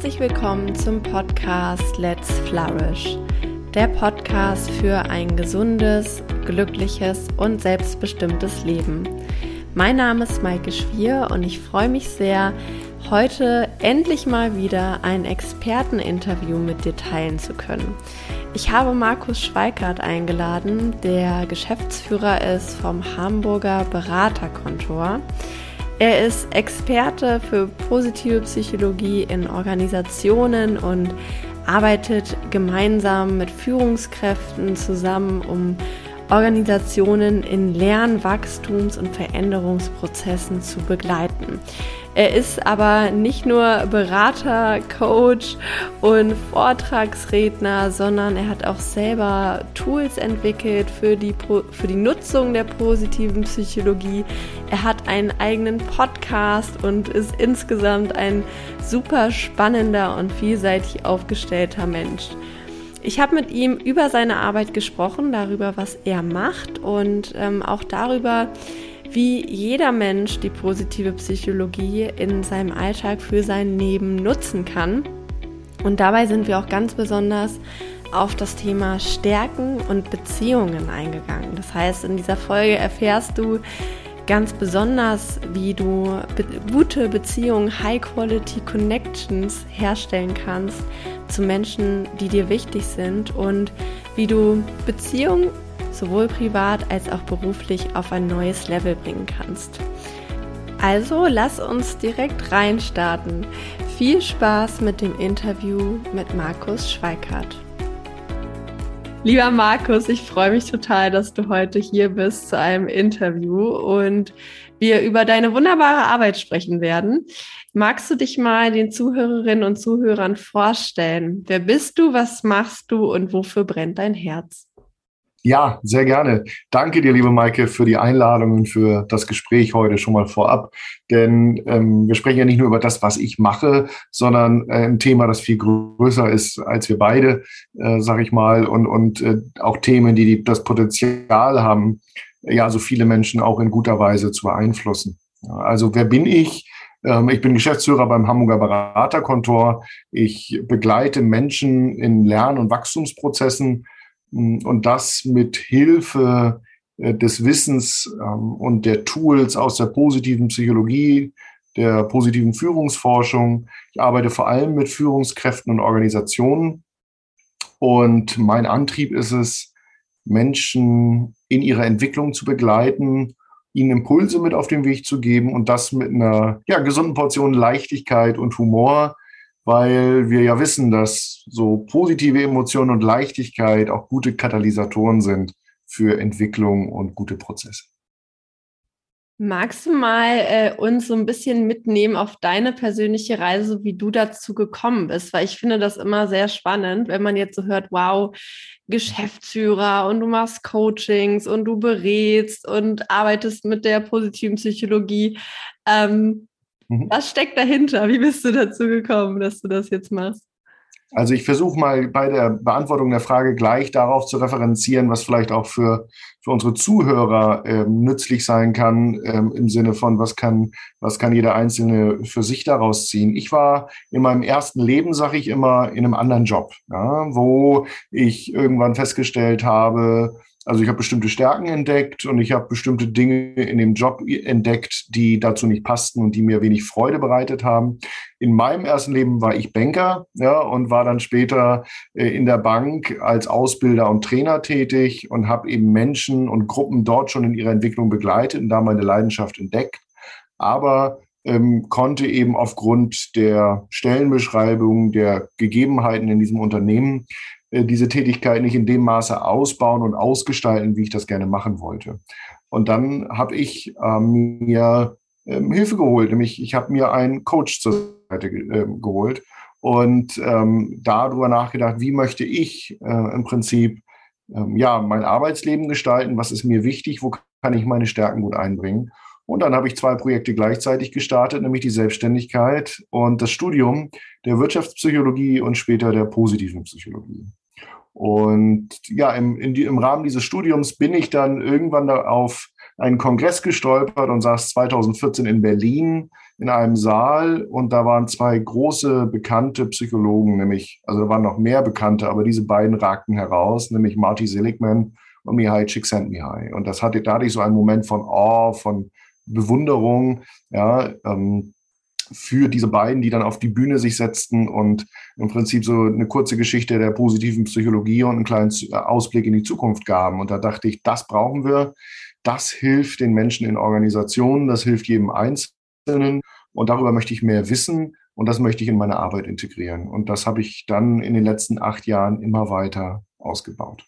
Herzlich willkommen zum Podcast Let's Flourish, der Podcast für ein gesundes, glückliches und selbstbestimmtes Leben. Mein Name ist Maike Schwier und ich freue mich sehr, heute endlich mal wieder ein Experteninterview mit dir teilen zu können. Ich habe Markus Schweikart eingeladen, der Geschäftsführer ist vom Hamburger Beraterkontor. Er ist Experte für positive Psychologie in Organisationen und arbeitet gemeinsam mit Führungskräften zusammen, um Organisationen in Lern-, Wachstums- und Veränderungsprozessen zu begleiten. Er ist aber nicht nur Berater, Coach und Vortragsredner, sondern er hat auch selber Tools entwickelt für die, für die Nutzung der positiven Psychologie. Er hat einen eigenen Podcast und ist insgesamt ein super spannender und vielseitig aufgestellter Mensch. Ich habe mit ihm über seine Arbeit gesprochen, darüber, was er macht und ähm, auch darüber, wie jeder Mensch die positive Psychologie in seinem Alltag für sein Leben nutzen kann. Und dabei sind wir auch ganz besonders auf das Thema Stärken und Beziehungen eingegangen. Das heißt, in dieser Folge erfährst du ganz besonders, wie du be gute Beziehungen, High-Quality Connections herstellen kannst zu Menschen, die dir wichtig sind und wie du Beziehungen sowohl privat als auch beruflich auf ein neues Level bringen kannst. Also lass uns direkt reinstarten. Viel Spaß mit dem Interview mit Markus Schweikart. Lieber Markus, ich freue mich total, dass du heute hier bist zu einem Interview und wir über deine wunderbare Arbeit sprechen werden. Magst du dich mal den Zuhörerinnen und Zuhörern vorstellen? Wer bist du, was machst du und wofür brennt dein Herz? Ja, sehr gerne. Danke dir, liebe Maike, für die Einladung und für das Gespräch heute schon mal vorab. Denn ähm, wir sprechen ja nicht nur über das, was ich mache, sondern äh, ein Thema, das viel größer ist als wir beide, äh, sag ich mal, und, und äh, auch Themen, die, die das Potenzial haben, ja, so viele Menschen auch in guter Weise zu beeinflussen. Also wer bin ich? Ähm, ich bin Geschäftsführer beim Hamburger Beraterkontor. Ich begleite Menschen in Lern- und Wachstumsprozessen und das mit Hilfe äh, des Wissens ähm, und der Tools aus der positiven Psychologie, der positiven Führungsforschung. Ich arbeite vor allem mit Führungskräften und Organisationen. Und mein Antrieb ist es, Menschen in ihrer Entwicklung zu begleiten, ihnen Impulse mit auf den Weg zu geben und das mit einer ja, gesunden Portion Leichtigkeit und Humor, weil wir ja wissen, dass so positive Emotionen und Leichtigkeit auch gute Katalysatoren sind für Entwicklung und gute Prozesse. Magst du mal äh, uns so ein bisschen mitnehmen auf deine persönliche Reise, wie du dazu gekommen bist? Weil ich finde das immer sehr spannend, wenn man jetzt so hört, wow, Geschäftsführer und du machst Coachings und du berätst und arbeitest mit der positiven Psychologie. Ähm, mhm. Was steckt dahinter? Wie bist du dazu gekommen, dass du das jetzt machst? Also ich versuche mal bei der Beantwortung der Frage gleich darauf zu referenzieren, was vielleicht auch für, für unsere Zuhörer ähm, nützlich sein kann, ähm, im Sinne von, was kann, was kann jeder Einzelne für sich daraus ziehen. Ich war in meinem ersten Leben, sage ich immer, in einem anderen Job, ja, wo ich irgendwann festgestellt habe, also ich habe bestimmte Stärken entdeckt und ich habe bestimmte Dinge in dem Job entdeckt, die dazu nicht passten und die mir wenig Freude bereitet haben. In meinem ersten Leben war ich Banker ja, und war dann später äh, in der Bank als Ausbilder und Trainer tätig und habe eben Menschen und Gruppen dort schon in ihrer Entwicklung begleitet und da meine Leidenschaft entdeckt. Aber ähm, konnte eben aufgrund der Stellenbeschreibung, der Gegebenheiten in diesem Unternehmen diese Tätigkeit nicht in dem Maße ausbauen und ausgestalten, wie ich das gerne machen wollte. Und dann habe ich äh, mir ähm, Hilfe geholt, nämlich ich habe mir einen Coach zur Seite ge äh, geholt und ähm, darüber nachgedacht, wie möchte ich äh, im Prinzip ähm, ja mein Arbeitsleben gestalten, was ist mir wichtig, wo kann ich meine Stärken gut einbringen. Und dann habe ich zwei Projekte gleichzeitig gestartet, nämlich die Selbstständigkeit und das Studium der Wirtschaftspsychologie und später der positiven Psychologie. Und ja, im, die, im Rahmen dieses Studiums bin ich dann irgendwann auf einen Kongress gestolpert und saß 2014 in Berlin in einem Saal und da waren zwei große bekannte Psychologen, nämlich, also da waren noch mehr bekannte, aber diese beiden ragten heraus, nämlich Marty Seligman und Mihai Csikszentmihalyi. Und das hatte dadurch so einen Moment von Awe, von Bewunderung, ja, ähm, für diese beiden, die dann auf die Bühne sich setzten und im Prinzip so eine kurze Geschichte der positiven Psychologie und einen kleinen Ausblick in die Zukunft gaben. Und da dachte ich, das brauchen wir. Das hilft den Menschen in Organisationen, das hilft jedem Einzelnen. Und darüber möchte ich mehr wissen und das möchte ich in meine Arbeit integrieren. Und das habe ich dann in den letzten acht Jahren immer weiter ausgebaut.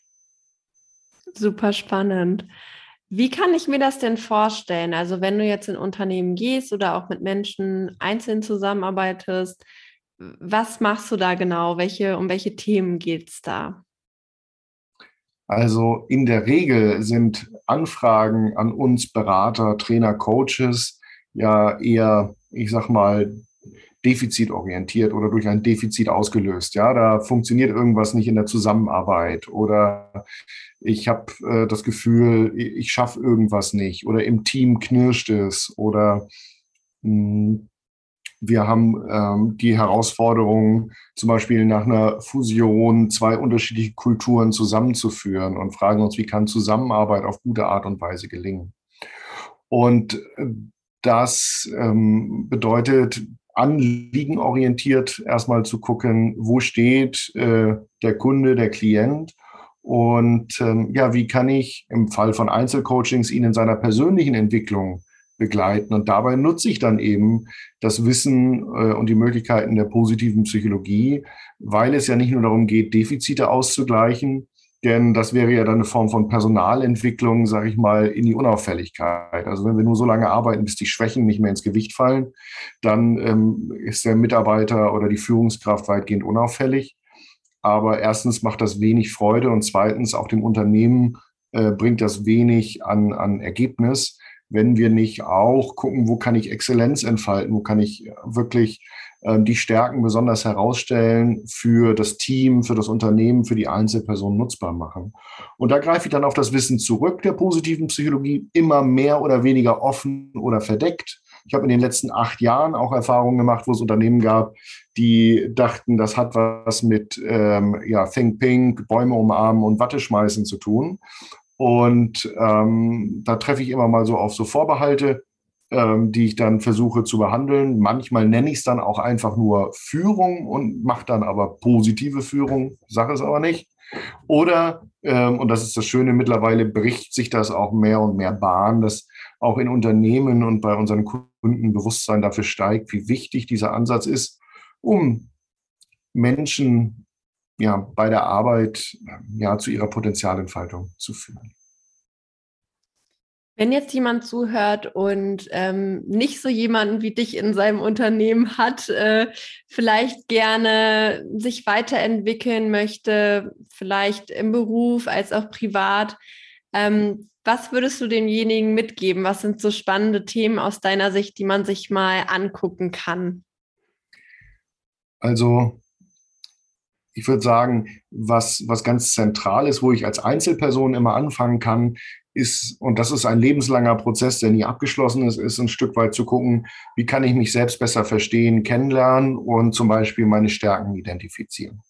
Super spannend. Wie kann ich mir das denn vorstellen? Also wenn du jetzt in Unternehmen gehst oder auch mit Menschen einzeln zusammenarbeitest, was machst du da genau? Welche, um welche Themen geht es da? Also in der Regel sind Anfragen an uns Berater, Trainer, Coaches ja eher, ich sag mal, defizitorientiert oder durch ein Defizit ausgelöst. Ja, da funktioniert irgendwas nicht in der Zusammenarbeit oder ich habe äh, das Gefühl, ich schaffe irgendwas nicht oder im Team knirscht es oder mh, hm, wir haben ähm, die Herausforderung, zum Beispiel nach einer Fusion zwei unterschiedliche Kulturen zusammenzuführen und fragen uns, wie kann Zusammenarbeit auf gute Art und Weise gelingen. Und äh, das ähm, bedeutet, anliegenorientiert erstmal zu gucken, wo steht äh, der Kunde, der Klient und ähm, ja, wie kann ich im Fall von Einzelcoachings ihn in seiner persönlichen Entwicklung begleiten. Und dabei nutze ich dann eben das Wissen äh, und die Möglichkeiten der positiven Psychologie, weil es ja nicht nur darum geht, Defizite auszugleichen, denn das wäre ja dann eine Form von Personalentwicklung, sage ich mal, in die Unauffälligkeit. Also wenn wir nur so lange arbeiten, bis die Schwächen nicht mehr ins Gewicht fallen, dann ähm, ist der Mitarbeiter oder die Führungskraft weitgehend unauffällig. Aber erstens macht das wenig Freude und zweitens auch dem Unternehmen äh, bringt das wenig an, an Ergebnis, wenn wir nicht auch gucken, wo kann ich Exzellenz entfalten, wo kann ich wirklich ähm, die Stärken besonders herausstellen für das Team, für das Unternehmen, für die Einzelperson nutzbar machen. Und da greife ich dann auf das Wissen zurück der positiven Psychologie, immer mehr oder weniger offen oder verdeckt. Ich habe in den letzten acht Jahren auch Erfahrungen gemacht, wo es Unternehmen gab, die dachten, das hat was mit ähm, ja, Think Pink, Bäume umarmen und Watte schmeißen zu tun. Und ähm, da treffe ich immer mal so auf so Vorbehalte ähm, die ich dann versuche zu behandeln. Manchmal nenne ich es dann auch einfach nur Führung und mache dann aber positive Führung, sage es aber nicht. Oder, ähm, und das ist das Schöne, mittlerweile bricht sich das auch mehr und mehr Bahn, dass auch in Unternehmen und bei unseren Kunden Bewusstsein dafür steigt, wie wichtig dieser Ansatz ist, um Menschen ja, bei der Arbeit ja, zu ihrer Potenzialentfaltung zu führen. Wenn jetzt jemand zuhört und ähm, nicht so jemanden wie dich in seinem Unternehmen hat, äh, vielleicht gerne sich weiterentwickeln möchte, vielleicht im Beruf als auch privat, ähm, was würdest du demjenigen mitgeben? Was sind so spannende Themen aus deiner Sicht, die man sich mal angucken kann? Also ich würde sagen, was, was ganz zentral ist, wo ich als Einzelperson immer anfangen kann, ist, und das ist ein lebenslanger Prozess, der nie abgeschlossen ist, ist ein Stück weit zu gucken, wie kann ich mich selbst besser verstehen, kennenlernen und zum Beispiel meine Stärken identifizieren.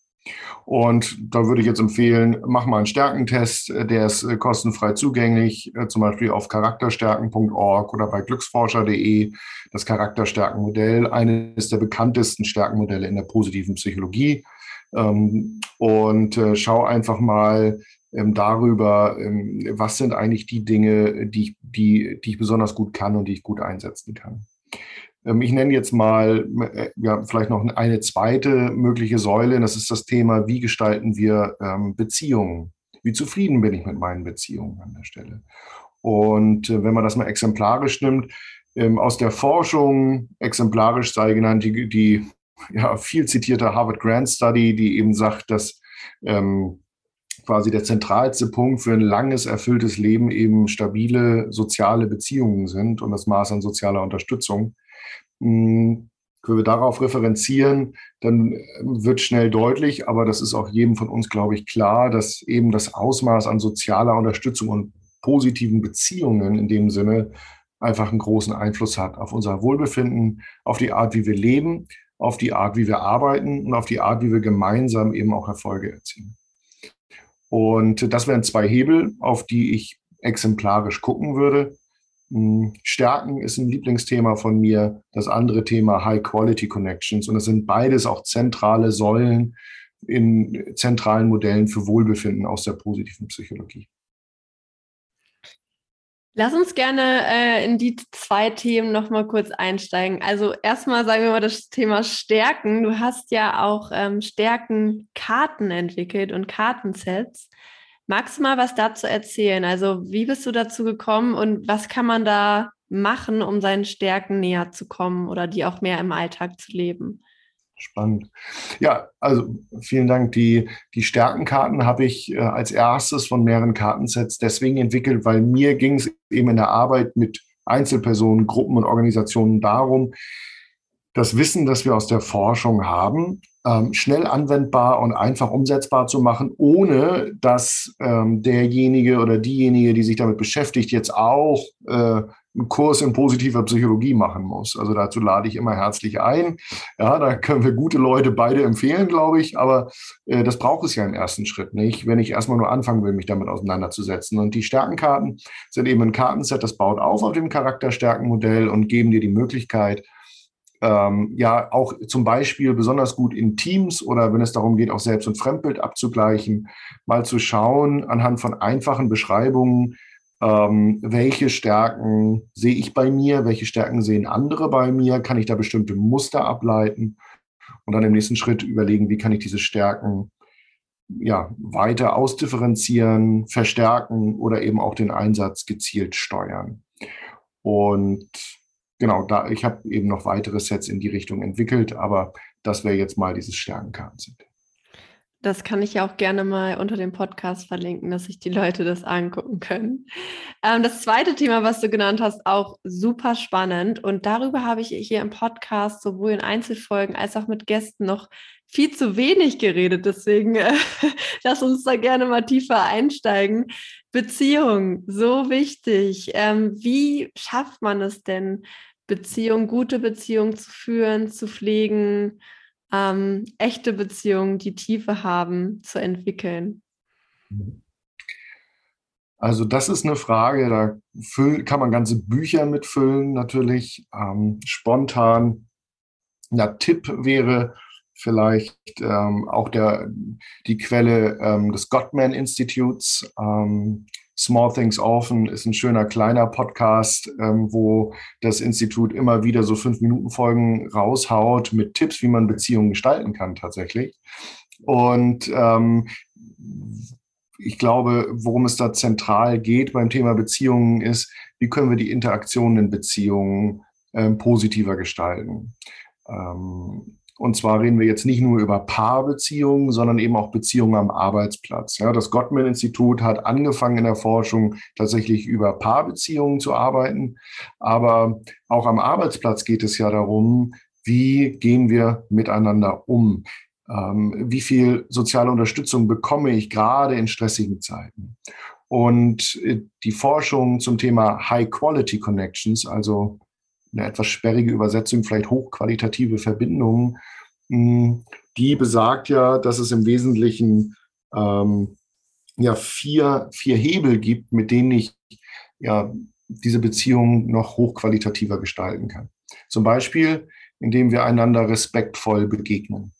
Und da würde ich jetzt empfehlen, mach mal einen Stärkentest, der ist äh, kostenfrei zugänglich, äh, zum Beispiel auf charakterstärken.org oder bei glücksforscher.de, das Charakterstärkenmodell, eines der bekanntesten Stärkenmodelle in der positiven Psychologie. Ähm, und äh, schau einfach mal, ähm, darüber, ähm, was sind eigentlich die Dinge, die, die, die ich besonders gut kann und die ich gut einsetzen kann. Ähm, ich nenne jetzt mal äh, ja, vielleicht noch eine zweite mögliche Säule. Das ist das Thema, wie gestalten wir ähm, Beziehungen? Wie zufrieden bin ich mit meinen Beziehungen an der Stelle? Und äh, wenn man das mal exemplarisch nimmt, ähm, aus der Forschung, exemplarisch sei genannt die, die ja, viel zitierte Harvard Grant Study, die eben sagt, dass ähm, quasi der zentralste Punkt für ein langes, erfülltes Leben eben stabile soziale Beziehungen sind und das Maß an sozialer Unterstützung. Hm, können wir darauf referenzieren, dann wird schnell deutlich, aber das ist auch jedem von uns, glaube ich, klar, dass eben das Ausmaß an sozialer Unterstützung und positiven Beziehungen in dem Sinne einfach einen großen Einfluss hat auf unser Wohlbefinden, auf die Art, wie wir leben, auf die Art, wie wir arbeiten und auf die Art, wie wir gemeinsam eben auch Erfolge erzielen. Und das wären zwei Hebel, auf die ich exemplarisch gucken würde. Hm, Stärken ist ein Lieblingsthema von mir. Das andere Thema High Quality Connections. Und es sind beides auch zentrale Säulen in zentralen Modellen für Wohlbefinden aus der positiven Psychologie. Lass uns gerne äh, in die zwei Themen nochmal kurz einsteigen. Also erstmal sagen wir mal das Thema Stärken. Du hast ja auch ähm, Stärkenkarten entwickelt und Kartensets. Magst du mal was dazu erzählen? Also wie bist du dazu gekommen und was kann man da machen, um seinen Stärken näher zu kommen oder die auch mehr im Alltag zu leben? Spannend. Ja, also vielen Dank. Die, die Stärkenkarten habe ich äh, als erstes von mehreren Kartensets deswegen entwickelt, weil mir ging es eben in der Arbeit mit Einzelpersonen, Gruppen und Organisationen darum, das Wissen, das wir aus der Forschung haben, ähm, schnell anwendbar und einfach umsetzbar zu machen, ohne dass ähm, derjenige oder diejenige, die sich damit beschäftigt, jetzt auch äh, einen Kurs in positiver Psychologie machen muss. Also dazu lade ich immer herzlich ein. Ja, da können wir gute Leute beide empfehlen, glaube ich. Aber äh, das braucht es ja im ersten Schritt nicht, wenn ich erstmal nur anfangen will, mich damit auseinanderzusetzen. Und die Stärkenkarten sind eben ein Kartenset, das baut auf auf dem Charakterstärkenmodell und geben dir die Möglichkeit, ähm, ja auch zum Beispiel besonders gut in Teams oder wenn es darum geht, auch Selbst- und Fremdbild abzugleichen, mal zu schauen anhand von einfachen Beschreibungen, ähm, welche Stärken sehe ich bei mir, welche Stärken sehen andere bei mir, kann ich da bestimmte Muster ableiten und dann im nächsten Schritt überlegen, wie kann ich diese Stärken ja, weiter ausdifferenzieren, verstärken oder eben auch den Einsatz gezielt steuern. Und genau, da ich habe eben noch weitere Sets in die Richtung entwickelt, aber das wäre jetzt mal dieses Stärkenkartenset. Das kann ich ja auch gerne mal unter dem Podcast verlinken, dass sich die Leute das angucken können. Ähm, das zweite Thema, was du genannt hast, auch super spannend. Und darüber habe ich hier im Podcast sowohl in Einzelfolgen als auch mit Gästen noch viel zu wenig geredet. Deswegen äh, lass uns da gerne mal tiefer einsteigen. Beziehung, so wichtig. Ähm, wie schafft man es denn, Beziehung, gute Beziehung zu führen, zu pflegen? Ähm, echte Beziehungen, die Tiefe haben, zu entwickeln? Also das ist eine Frage, da füllen, kann man ganze Bücher mitfüllen natürlich. Ähm, spontan. Ein Tipp wäre vielleicht ähm, auch der, die Quelle ähm, des Gottman Instituts. Small Things Often ist ein schöner kleiner Podcast, ähm, wo das Institut immer wieder so fünf Minuten Folgen raushaut mit Tipps, wie man Beziehungen gestalten kann tatsächlich. Und ähm, ich glaube, worum es da zentral geht beim Thema Beziehungen ist, wie können wir die Interaktionen in Beziehungen ähm, positiver gestalten. Ähm, und zwar reden wir jetzt nicht nur über Paarbeziehungen, sondern eben auch Beziehungen am Arbeitsplatz. Ja, das Gottman-Institut hat angefangen in der Forschung tatsächlich über Paarbeziehungen zu arbeiten. Aber auch am Arbeitsplatz geht es ja darum, wie gehen wir miteinander um? Ähm, wie viel soziale Unterstützung bekomme ich gerade in stressigen Zeiten? Und äh, die Forschung zum Thema High Quality Connections, also eine etwas sperrige Übersetzung, vielleicht hochqualitative Verbindungen, hm, die besagt ja, dass es im Wesentlichen ähm, ja vier, vier Hebel gibt, mit denen ich ja diese Beziehung noch hochqualitativer gestalten kann. Zum Beispiel, indem wir einander respektvoll begegnen.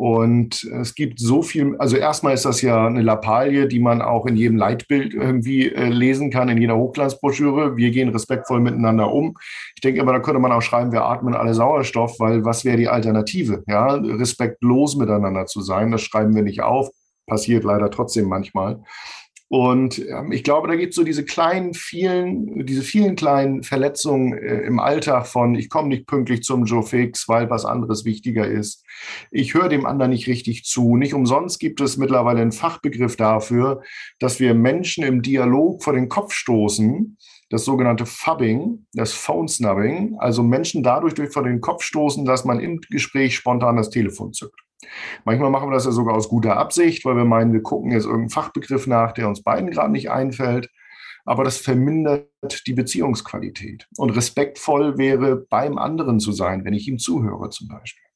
Und es gibt so viel, also erstmal ist das ja eine Lappalie, die man auch in jedem Leitbild irgendwie äh, lesen kann, in jeder Hochglanzbroschüre. Wir gehen respektvoll miteinander um. Ich denke aber, da könnte man auch schreiben, wir atmen alle Sauerstoff, weil was wäre die Alternative? Ja, respektlos miteinander zu sein, das schreiben wir nicht auf, passiert leider trotzdem manchmal. Und ähm, ich glaube, da gibt es so diese kleinen, vielen, diese vielen kleinen Verletzungen äh, im Alltag von, ich komme nicht pünktlich zum Joe Fix, weil was anderes wichtiger ist. Ich höre dem anderen nicht richtig zu. Nicht umsonst gibt es mittlerweile einen Fachbegriff dafür, dass wir Menschen im Dialog vor den Kopf stoßen, das sogenannte Fubbing, das Phone Snubbing, also Menschen dadurch durch vor den Kopf stoßen, dass man im Gespräch spontan das Telefon zückt. Manchmal machen wir das ja sogar aus guter Absicht, weil wir meinen, wir gucken jetzt irgendeinen Fachbegriff nach, der uns beiden gerade nicht einfällt. aber das vermindert die Beziehungsqualität. Und respektvoll wäre, beim anderen zu sein, wenn ich ihm zuhöre zum Beispiel.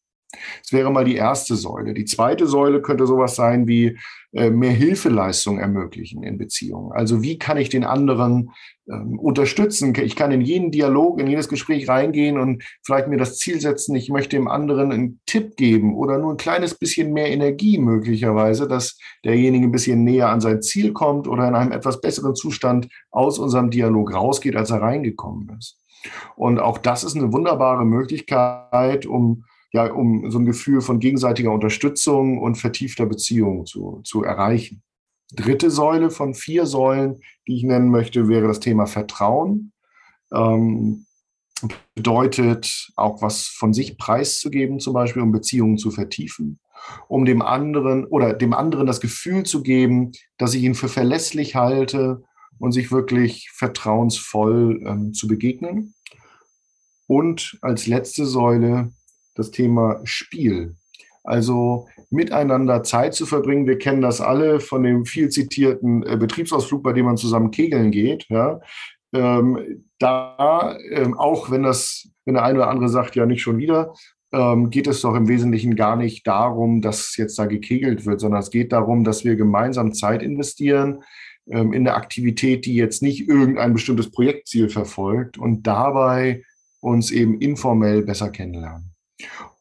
Das wäre mal die erste Säule. Die zweite Säule könnte sowas sein wie äh, mehr Hilfeleistung ermöglichen in Beziehungen. Also wie kann ich den anderen ähm, unterstützen? Ich kann in jeden Dialog, in jedes Gespräch reingehen und vielleicht mir das Ziel setzen, ich möchte dem anderen einen Tipp geben oder nur ein kleines bisschen mehr Energie möglicherweise, dass derjenige ein bisschen näher an sein Ziel kommt oder in einem etwas besseren Zustand aus unserem Dialog rausgeht, als er reingekommen ist. Und auch das ist eine wunderbare Möglichkeit, um ja, um so ein Gefühl von gegenseitiger Unterstützung und vertiefter Beziehung zu, zu erreichen. Dritte Säule von vier Säulen, die ich nennen möchte, wäre das Thema Vertrauen. Ähm, bedeutet auch was von sich preiszugeben, zum Beispiel, um Beziehungen zu vertiefen, um dem anderen oder dem anderen das Gefühl zu geben, dass ich ihn für verlässlich halte und sich wirklich vertrauensvoll ähm, zu begegnen. Und als letzte Säule das Thema Spiel. Also miteinander Zeit zu verbringen. Wir kennen das alle von dem viel zitierten äh, Betriebsausflug, bei dem man zusammen kegeln geht. Ja. Ähm, da, ähm, auch wenn das, wenn der eine oder andere sagt, ja nicht schon wieder, ähm, geht es doch im Wesentlichen gar nicht darum, dass jetzt da gekegelt wird, sondern es geht darum, dass wir gemeinsam Zeit investieren ähm, in eine Aktivität, die jetzt nicht irgendein bestimmtes Projektziel verfolgt und dabei uns eben informell besser kennenlernen.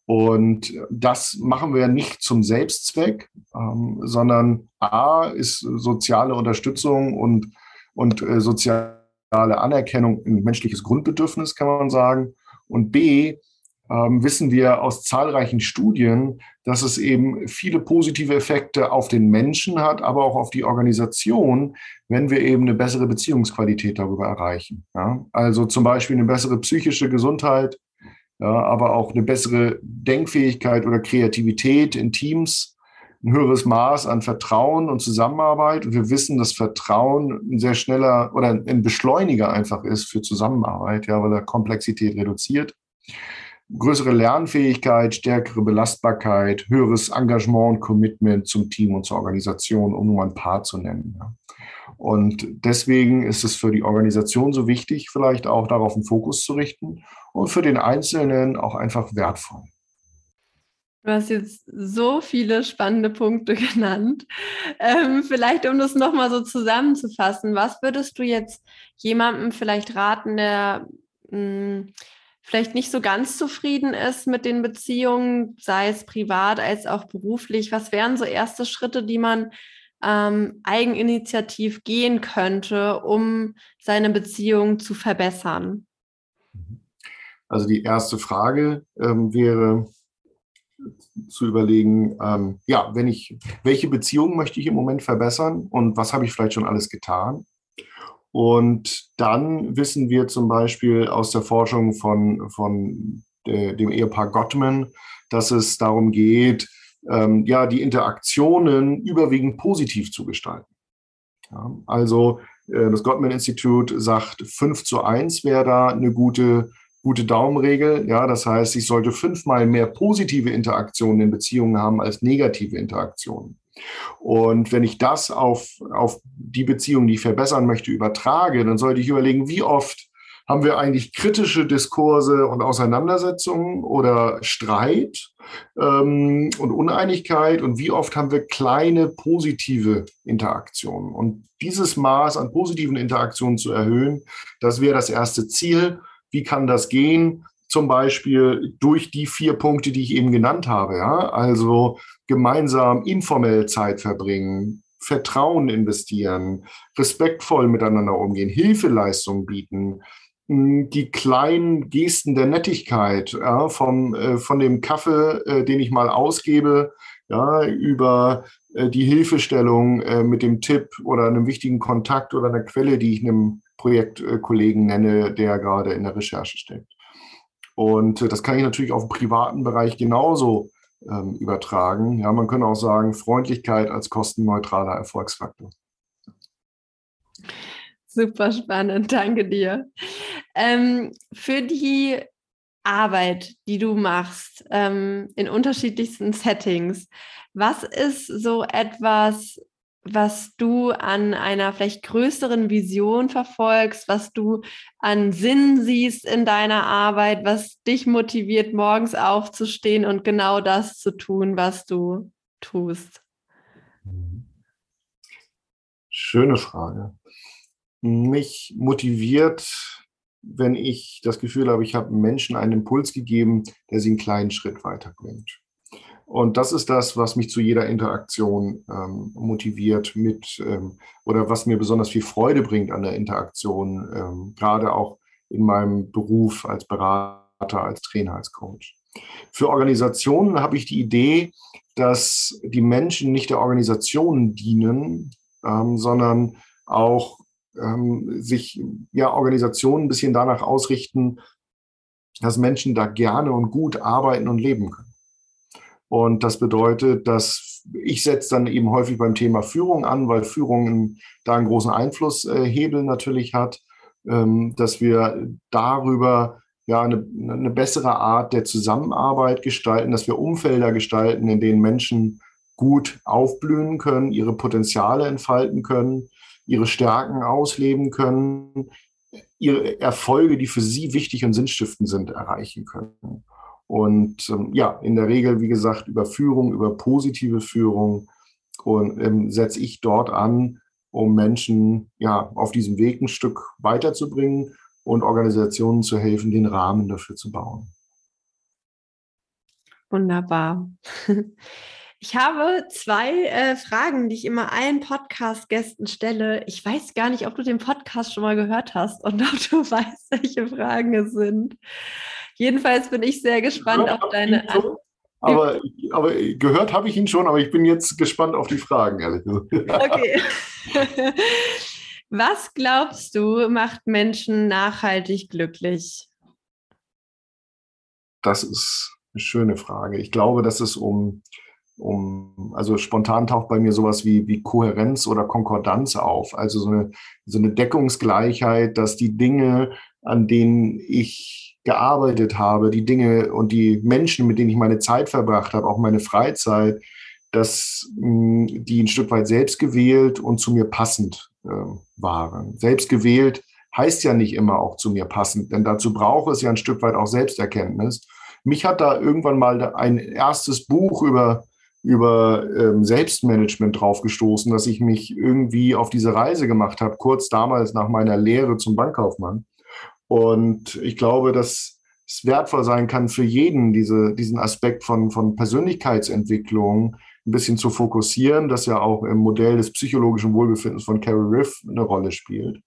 Und das machen wir nicht zum Selbstzweck, ähm, sondern A ist soziale Unterstützung und, und äh, soziale Anerkennung ein menschliches Grundbedürfnis, kann man sagen. Und B ähm, wissen wir aus zahlreichen Studien, dass es eben viele positive Effekte auf den Menschen hat, aber auch auf die Organisation, wenn wir eben eine bessere Beziehungsqualität darüber erreichen. Ja? Also zum Beispiel eine bessere psychische Gesundheit, ja, aber auch eine bessere Denkfähigkeit oder Kreativität in Teams, ein höheres Maß an Vertrauen und Zusammenarbeit. Und wir wissen, dass Vertrauen ein sehr schneller oder ein Beschleuniger einfach ist für Zusammenarbeit, ja, weil er Komplexität reduziert. Größere Lernfähigkeit, stärkere Belastbarkeit, höheres Engagement und Commitment zum Team und zur Organisation, um nur ein paar zu nennen. Ja. Und deswegen ist es für die Organisation so wichtig, vielleicht auch darauf einen Fokus zu richten und für den Einzelnen auch einfach wertvoll. Du hast jetzt so viele spannende Punkte genannt. Ähm, vielleicht, um das nochmal so zusammenzufassen, was würdest du jetzt jemandem vielleicht raten, der mh, hm, vielleicht nicht so ganz zufrieden ist mit den Beziehungen, sei es privat als auch beruflich? Was wären so erste Schritte, die man ähm, eigeninitiativ gehen könnte, um seine Beziehung zu verbessern? Also die erste Frage ähm, wäre zu überlegen, ähm, ja, wenn ich, welche Beziehung möchte ich im Moment verbessern und was habe ich vielleicht schon alles getan? Und dann wissen wir zum Beispiel aus der Forschung von, von äh, dem Ehepaar Gottman, dass es darum geht, ähm, ja, die Interaktionen überwiegend positiv zu gestalten. Ja, also äh, das Gottman Institut sagt, 5 zu 1 wäre da eine gute gute Daumenregel. Ja, das heißt, ich sollte fünfmal mehr positive Interaktionen in Beziehungen haben als negative Interaktionen. Und wenn ich das auf, auf die Beziehung, die ich verbessern möchte, übertrage, dann sollte ich überlegen, wie oft haben wir eigentlich kritische Diskurse und Auseinandersetzungen oder Streit ähm, und Uneinigkeit und wie oft haben wir kleine positive Interaktionen. Und dieses Maß an positiven Interaktionen zu erhöhen, das wäre das erste Ziel. Wie kann das gehen? Zum Beispiel durch die vier Punkte, die ich eben genannt habe. Ja? Also gemeinsam informell Zeit verbringen, Vertrauen investieren, respektvoll miteinander umgehen, Hilfeleistung bieten, hm, die kleinen Gesten der Nettigkeit, ja, vom, äh, von dem Kaffee, äh, den ich mal ausgebe, ja, über äh, die Hilfestellung äh, mit dem Tipp oder einem wichtigen Kontakt oder einer Quelle, die ich einem Projektkollegen nenne, der gerade in der Recherche steckt. Und äh, das kann ich natürlich auf den privaten Bereich genauso ähm, übertragen. Ja, man könnte auch sagen, Freundlichkeit als kostenneutraler Erfolgsfaktor. Super spannend, danke dir. Ähm, für die Arbeit, die du machst ähm, in unterschiedlichsten Settings, was ist so etwas, was du an einer vielleicht größeren Vision verfolgst, was du an Sinn siehst in deiner Arbeit, was dich motiviert, morgens aufzustehen und genau das zu tun, was du tust? Schöne Frage. Mich motiviert, wenn ich das Gefühl habe, ich habe Menschen einen Impuls gegeben, der sie einen kleinen Schritt weiterbringt. Und das ist das, was mich zu jeder Interaktion ähm, motiviert mit ähm, oder was mir besonders viel Freude bringt an der Interaktion, ähm, gerade auch in meinem Beruf als Berater, als Trainer, als Coach. Für Organisationen habe ich die Idee, dass die Menschen nicht der Organisation dienen, ähm, sondern auch ähm, sich ja Organisationen ein bisschen danach ausrichten, dass Menschen da gerne und gut arbeiten und leben können. Und das bedeutet, dass ich setze dann eben häufig beim Thema Führung an, weil Führung da einen großen Einflusshebel äh, natürlich hat, ähm, dass wir darüber ja eine, eine bessere Art der Zusammenarbeit gestalten, dass wir Umfelder gestalten, in denen Menschen gut aufblühen können, ihre Potenziale entfalten können, ihre Stärken ausleben können, ihre Erfolge, die für sie wichtig und sinnstiftend sind, erreichen können. Und ähm, ja, in der Regel, wie gesagt, über Führung, über positive Führung und ähm, setze ich dort an, um Menschen ja auf diesem Weg ein Stück weiterzubringen und Organisationen zu helfen, den Rahmen dafür zu bauen. Wunderbar. Ich habe zwei äh, Fragen, die ich immer allen Podcast-Gästen stelle. Ich weiß gar nicht, ob du den Podcast schon mal gehört hast und ob du weißt, welche Fragen es sind. Jedenfalls bin ich sehr gespannt auf deine Antwort. Aber, aber gehört habe ich ihn schon, aber ich bin jetzt gespannt auf die Fragen, ehrlich gesagt. Okay. Was glaubst du, macht Menschen nachhaltig glücklich? Das ist eine schöne Frage. Ich glaube, dass es um, um, also spontan taucht bei mir sowas wie, wie Kohärenz oder Konkordanz auf. Also so eine, so eine Deckungsgleichheit, dass die Dinge, an denen ich gearbeitet habe, die Dinge und die Menschen, mit denen ich meine Zeit verbracht habe, auch meine Freizeit, dass mh, die ein Stück weit selbst gewählt und zu mir passend äh, waren. Selbst gewählt heißt ja nicht immer auch zu mir passend, denn dazu braucht es ja ein Stück weit auch Selbsterkenntnis. Mich hat da irgendwann mal ein erstes Buch über über ähm, Selbstmanagement draufgestoßen, dass ich mich irgendwie auf diese Reise gemacht habe, kurz damals nach meiner Lehre zum Bankkaufmann. Und ich glaube, dass es wertvoll sein kann für jeden, diese, diesen Aspekt von, von Persönlichkeitsentwicklung ein bisschen zu fokussieren, das ja auch im Modell des psychologischen Wohlbefindens von Carol Riff eine Rolle spielt,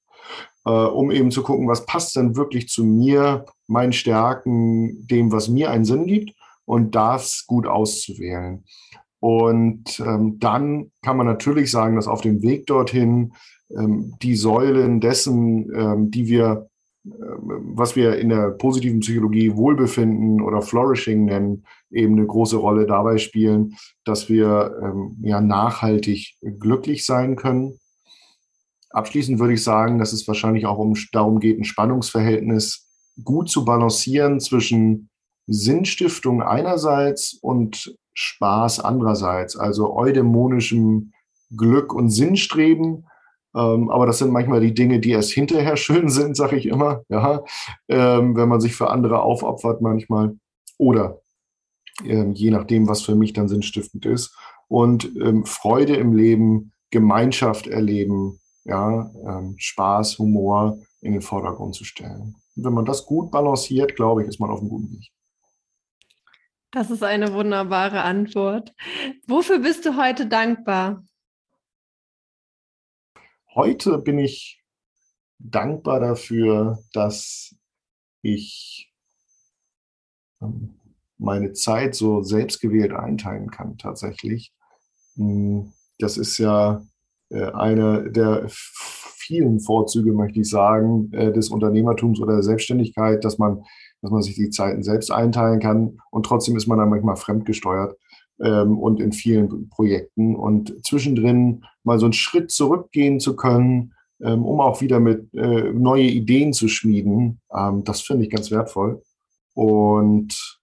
äh, um eben zu gucken, was passt denn wirklich zu mir, meinen Stärken, dem, was mir einen Sinn gibt und das gut auszuwählen. Und ähm, dann kann man natürlich sagen, dass auf dem Weg dorthin ähm, die Säulen dessen, ähm, die wir was wir in der positiven Psychologie Wohlbefinden oder Flourishing nennen, eben eine große Rolle dabei spielen, dass wir ähm, ja nachhaltig glücklich sein können. Abschließend würde ich sagen, dass es wahrscheinlich auch um, darum geht, ein Spannungsverhältnis gut zu balancieren zwischen Sinnstiftung einerseits und Spaß andererseits, also eudämonischem Glück und Sinnstreben ähm, aber das sind manchmal die Dinge, die erst hinterher schön sind, sage ich immer. Ja, ähm, wenn man sich für andere aufopfert manchmal. Oder ähm, je nachdem, was für mich dann sinnstiftend ist. Und ähm, Freude im Leben, Gemeinschaft erleben, ja, ähm, Spaß, Humor in den Vordergrund zu stellen. Und wenn man das gut balanciert, glaube ich, ist man auf einem guten Weg. Das ist eine wunderbare Antwort. Wofür bist du heute dankbar? Heute bin ich dankbar dafür, dass ich ähm, meine Zeit so selbstgewählt einteilen kann, tatsächlich. Hm, das ist ja äh, eine der vielen Vorzüge, möchte ich sagen, äh, des Unternehmertums oder der Selbstständigkeit, dass man, dass man sich die Zeiten selbst einteilen kann und trotzdem ist man dann manchmal fremdgesteuert ähm, und in vielen Projekten. Und zwischendrin mal so einen Schritt zurückgehen zu können, ähm, um auch wieder mit äh, neue Ideen zu schmieden, ähm, das finde ich ganz wertvoll. Und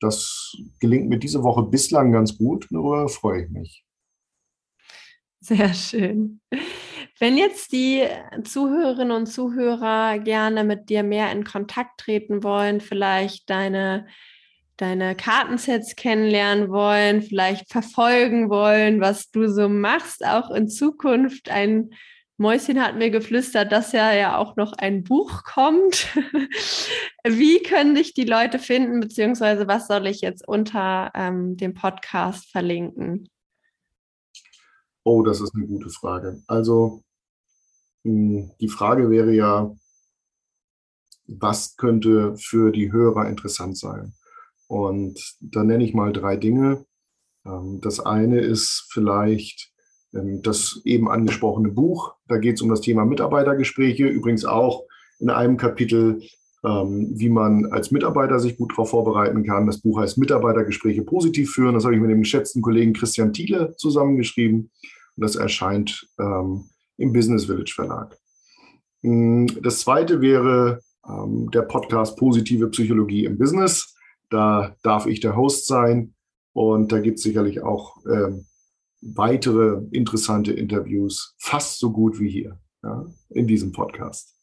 das gelingt mir diese Woche bislang ganz gut. Darüber freue ich mich. Sehr schön. Wenn jetzt die Zuhörerinnen und Zuhörer gerne mit dir mehr in Kontakt treten wollen, vielleicht deine, deine Kartensets kennenlernen wollen, vielleicht verfolgen wollen, was du so machst, auch in Zukunft. Ein Mäuschen hat mir geflüstert, dass ja ja auch noch ein Buch kommt. Wie können dich die Leute finden, beziehungsweise was soll ich jetzt unter ähm, dem Podcast verlinken? Oh, das ist eine gute Frage. Also hm, die Frage wäre ja, was könnte für die Hörer interessant sein? Und da nenne ich mal drei Dinge. Ähm, das eine ist vielleicht ähm, das eben angesprochene Buch. Da geht es um das Thema Mitarbeitergespräche. Übrigens auch in einem Kapitel, ähm, wie man als Mitarbeiter sich gut darauf vorbereiten kann. Das Buch heißt Mitarbeitergespräche positiv führen. Das habe ich mit dem geschätzten Kollegen Christian Thiele zusammengeschrieben. Und das erscheint im Business Village Verlag. Mm, das zweite wäre der Podcast Positive Psychologie im Business. Da darf ich der Host sein und da gibt es sicherlich auch ähm, weitere interessante Interviews, fast so gut wie hier ja, in diesem Podcast.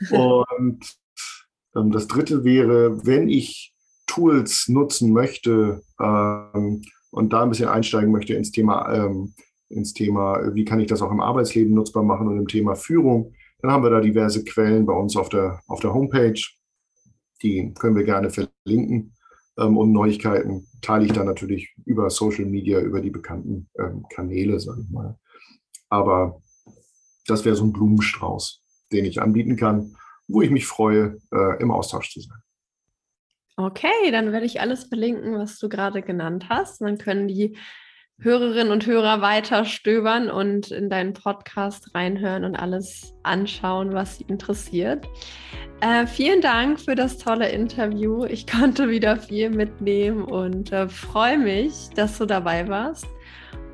Und ähm, das dritte wäre, wenn ich Tools nutzen möchte ähm, und da ein bisschen einsteigen möchte ins Thema ähm, ins Thema, wie kann ich das auch im Arbeitsleben nutzbar machen und im Thema Führung, dann haben wir da diverse Quellen bei uns auf der, auf der Homepage. Die können wir gerne verlinken. Ähm, und Neuigkeiten teile ich dann natürlich über Social Media, über die bekannten ähm, Kanäle, sage ich mal. Aber das wäre so ein Blumenstrauß, den ich anbieten kann, wo ich mich freue, äh, im Austausch zu sein. Okay, dann werde ich alles verlinken, was du gerade genannt hast. Dann können die Hörerinnen und Hörer weiter stöbern und in deinen Podcast reinhören und alles anschauen, was sie interessiert. Äh, vielen Dank für das tolle Interview. Ich konnte wieder viel mitnehmen und äh, freue mich, dass du dabei warst.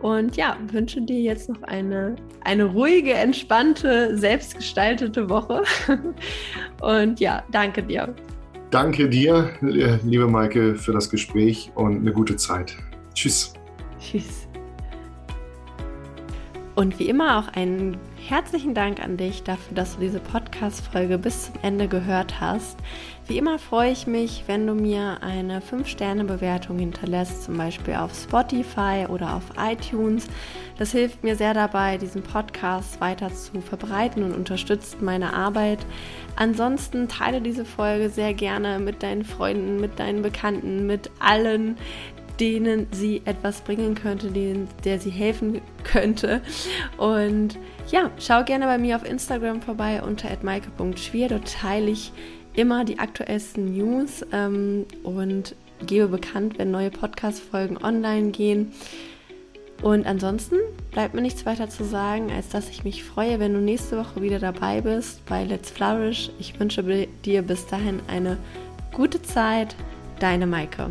Und ja, wünsche dir jetzt noch eine, eine ruhige, entspannte, selbstgestaltete Woche. und ja, danke dir. Danke dir, liebe Maike, für das Gespräch und eine gute Zeit. Tschüss. Tschüss. Und wie immer auch einen herzlichen Dank an dich dafür, dass du diese Podcast-Folge bis zum Ende gehört hast. Wie immer freue ich mich, wenn du mir eine 5-Sterne-Bewertung hinterlässt, zum Beispiel auf Spotify oder auf iTunes. Das hilft mir sehr dabei, diesen Podcast weiter zu verbreiten und unterstützt meine Arbeit. Ansonsten teile diese Folge sehr gerne mit deinen Freunden, mit deinen Bekannten, mit allen, denen sie etwas bringen könnte, denen, der sie helfen könnte. Und ja, schau gerne bei mir auf Instagram vorbei unter @maike.schwier. Dort teile ich immer die aktuellsten News ähm, und gebe bekannt, wenn neue Podcast-Folgen online gehen. Und ansonsten bleibt mir nichts weiter zu sagen, als dass ich mich freue, wenn du nächste Woche wieder dabei bist bei Let's Flourish. Ich wünsche dir bis dahin eine gute Zeit. Deine Maike.